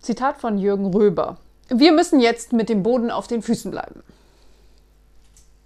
Zitat von Jürgen Röber. Wir müssen jetzt mit dem Boden auf den Füßen bleiben.